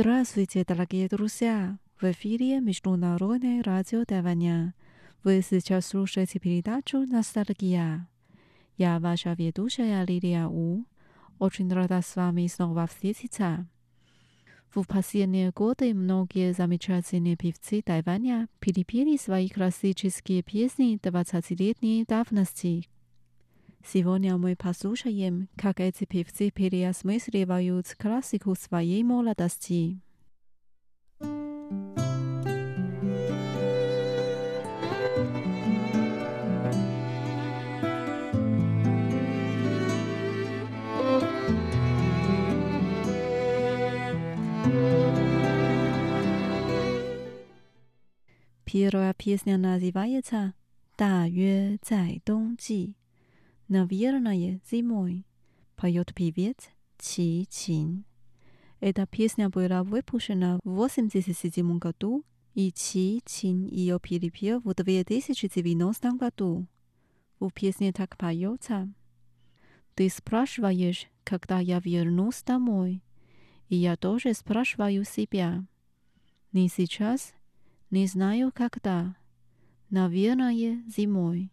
Здравствуйте, дорогие друзья! В эфире Международное радио Тайваня. Вы сейчас слушаете передачу «Ностальгия». Я ваша ведущая Лилия У. Очень рада с вами снова встретиться. В последние годы многие замечательные певцы Тайваня перепели свои классические песни 20-летней давности. Сегодня мы послушаем, как эти певцы переосмысливают классику своей молодости. 第二篇是哪一位唱？大约在冬季。 Наверное, зимой. Поет певец Чи Чин. Эта песня была выпущена в 1987 году, и Чи Чин ее перепел в 2090 году. В песне так поется. Ты спрашиваешь, когда я вернусь домой. И я тоже спрашиваю себя. Не сейчас не знаю когда. Наверное, зимой.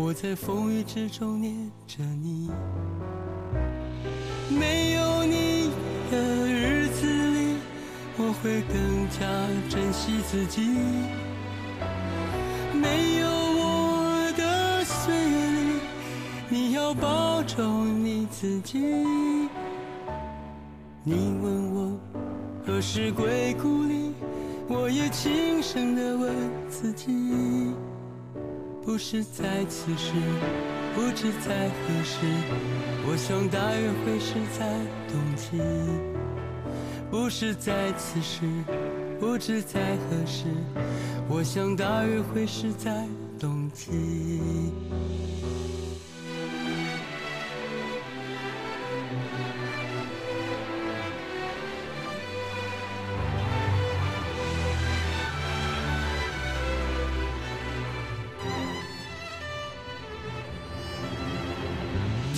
我在风雨之中念着你。没有你的日子里，我会更加珍惜自己。没有我的岁月里，你要保重你自己。你问我何时归故里，我也轻声地问自己，不是在此时。不知在何时，我想大约会是在冬季。不是在此时，不知在何时，我想大约会是在冬季。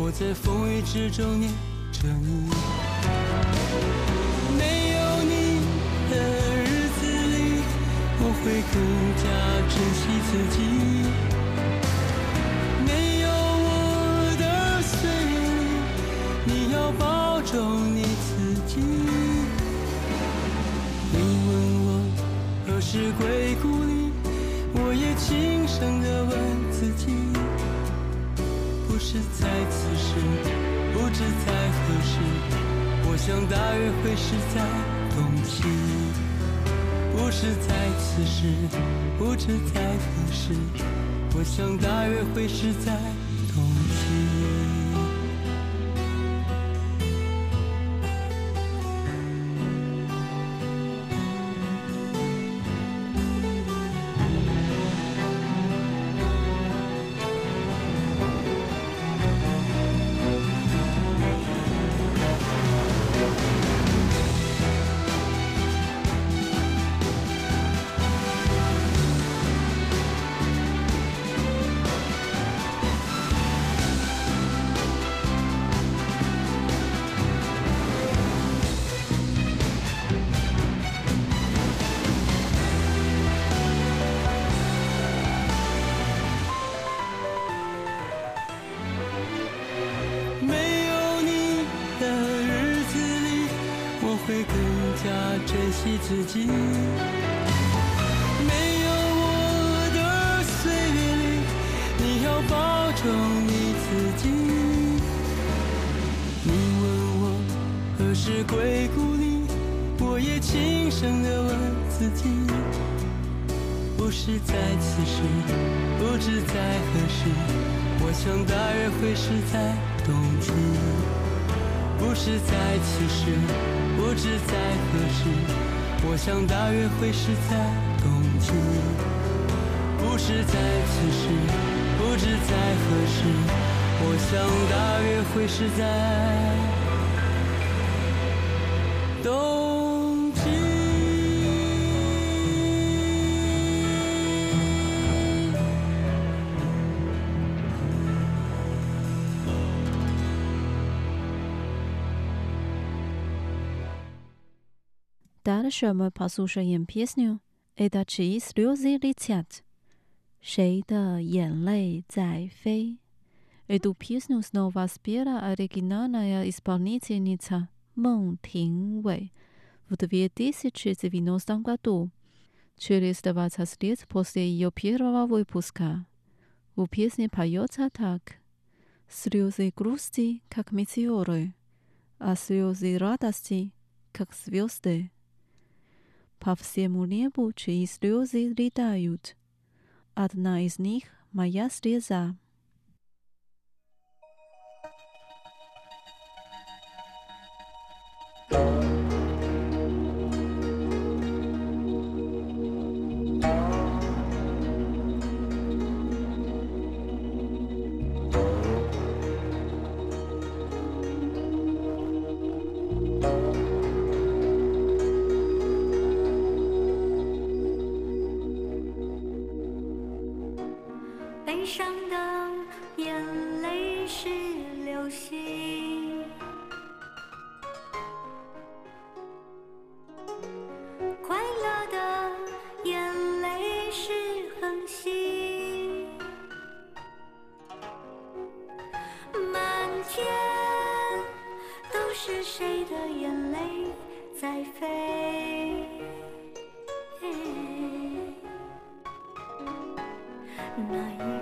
我在风雨之中念着你。没有你的日子里，我会更加珍惜自己。没有我的岁月里，你要保重你自己。你问我何时归故里，我也轻声的问自己。不是在此时，不知在何时，我想大约会是在冬季。不是在此时，不知在何时，我想大约会是在会是在冬季。不是在此时，不知在何时，我想大约会是在冬季。不是在此时，不知在何时，我想大约会是在冬 Дальше мы послушаем песню «Это чьи слезы летят?» 谁的眼泪在飞？Эту песню снова спела оригинальная исполнительница 孟庭苇 в 2090 году, через 20 лет после ее первого выпуска. В песне поется так. Слезы грусти, как метеоры, а слезы радости, как звезды. По всему небу чьи слезы летают. Одна из них моя слеза. 那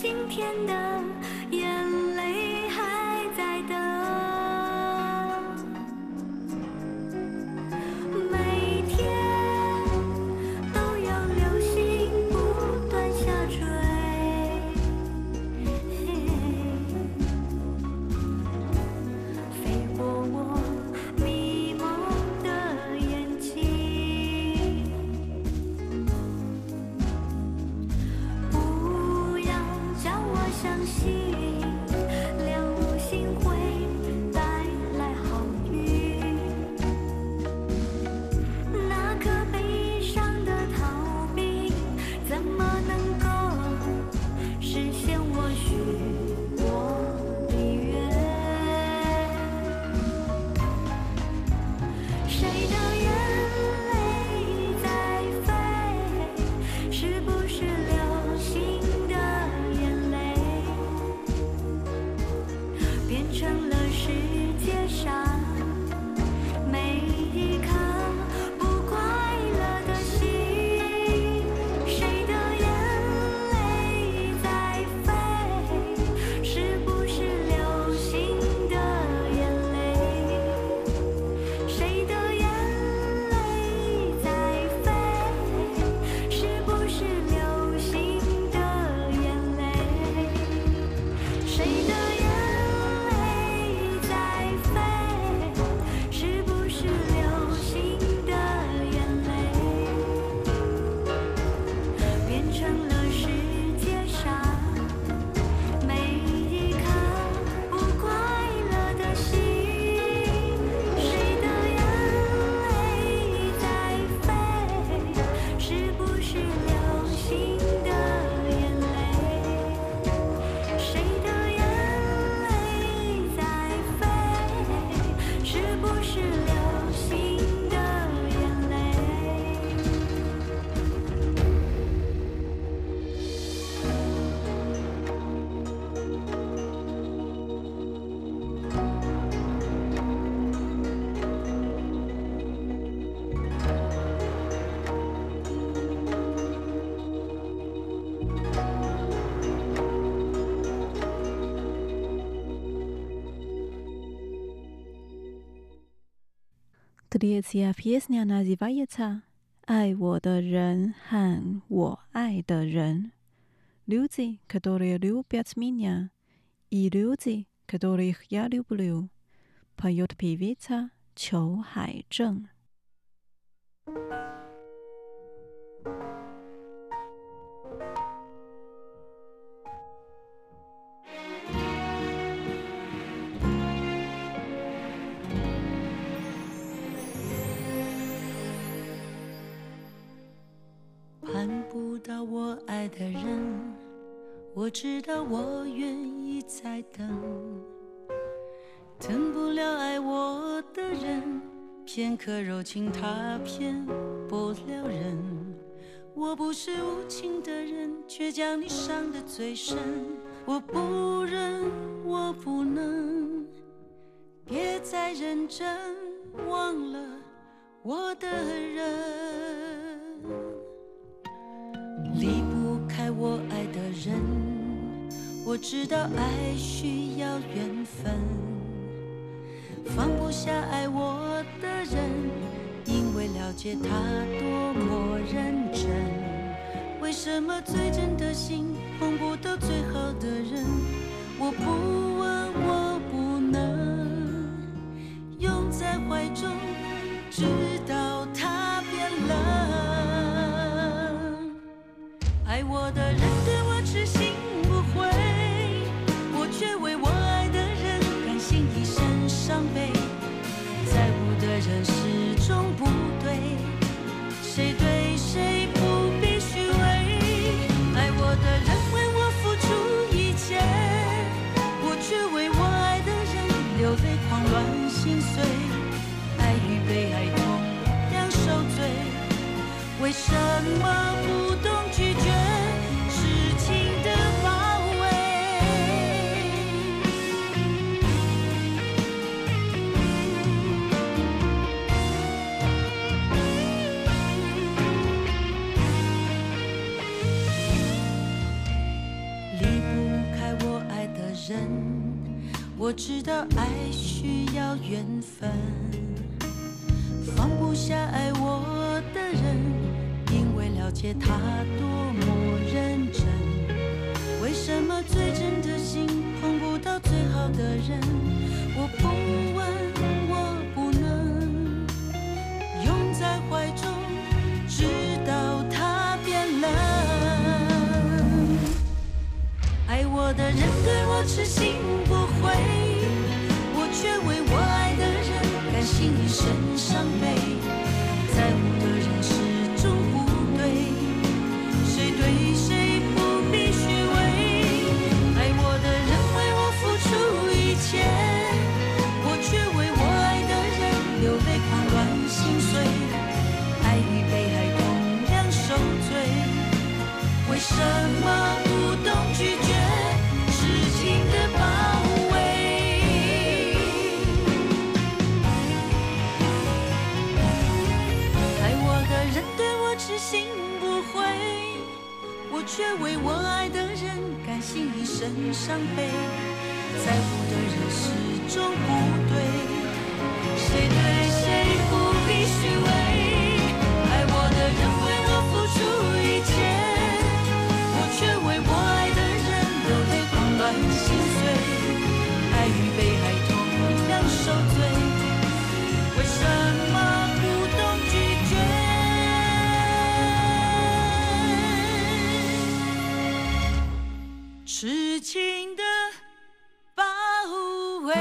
今天的Следующая песня называется «爱我的人和我爱的人». Люди, которые любят меня, и люди, которых я люблю. Поет певица 裘海正。 到我爱的人，我知道我愿意再等，等不了爱我的人，片刻柔情他骗不了人。我不是无情的人，却将你伤得最深。我不忍，我不能，别再认真，忘了我的人。我知道爱需要缘分，放不下爱我的人，因为了解他多么认真。为什么最真的心碰不到最好的人？我不问，我知道爱需要缘分。放不下爱我的人，因为了解他多么认真。为什么最真的心碰不到最好的人？我不问，我不能拥在怀中，直到他变冷。爱我的人对我痴心心不悔，我却为我爱的人甘心一生伤悲。在乎的人始终不对，谁对谁不必虚伪。爱我的人为我付出一切，我却为我爱的人流泪狂乱心紧紧的包围。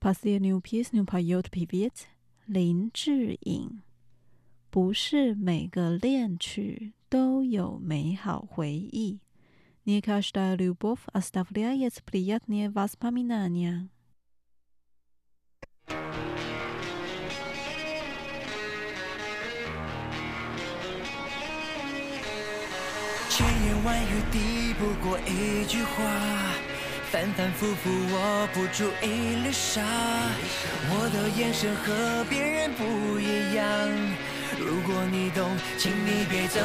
Passia new piece new part yout pivot。林志颖，不是每个恋曲都有美好回忆。Nie kasda júbov a stavljajte z prijatným vás pamítnania。不过一句话，反反复复握不住一粒沙。我的眼神和别人不一样，如果你懂，请你别走。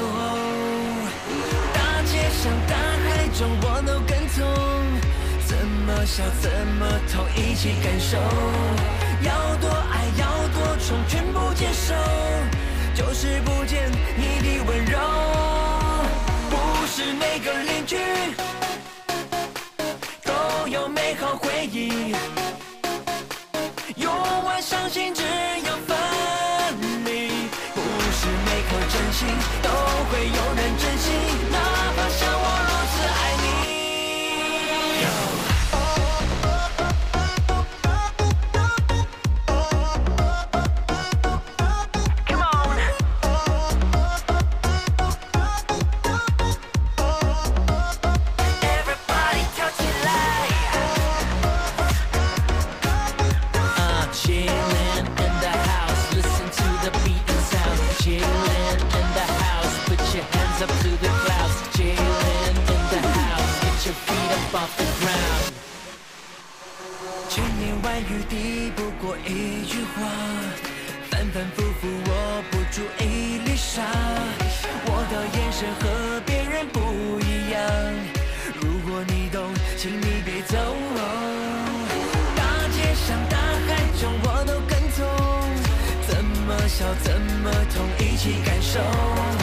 大街上大海中我都跟从，怎么笑怎么痛，一起感受。要多爱要多宠，全部接受，就是不见你的温柔。是每个邻居都有美好回忆，用完伤心只有分离，不是每颗真心都会有人笑怎么痛，一起感受。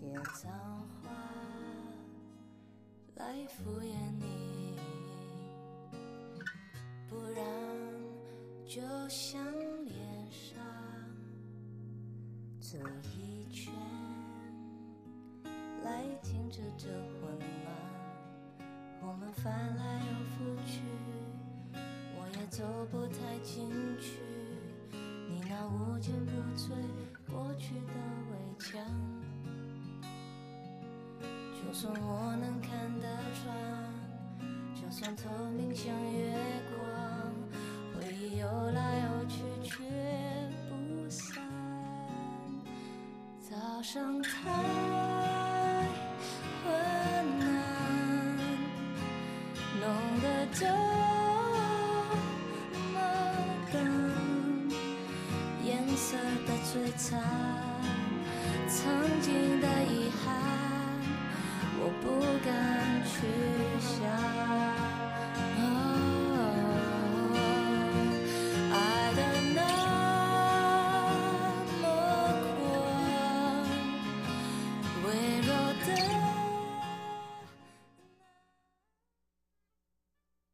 写脏话来敷衍你，不然就像脸上这一圈来停止这混乱，我们翻来又覆去。我也走不太进去，你那无坚不摧过去的围墙。就算我能看得穿，就算透明像月光，回忆游来游去却不散。早上太昏暗，弄得这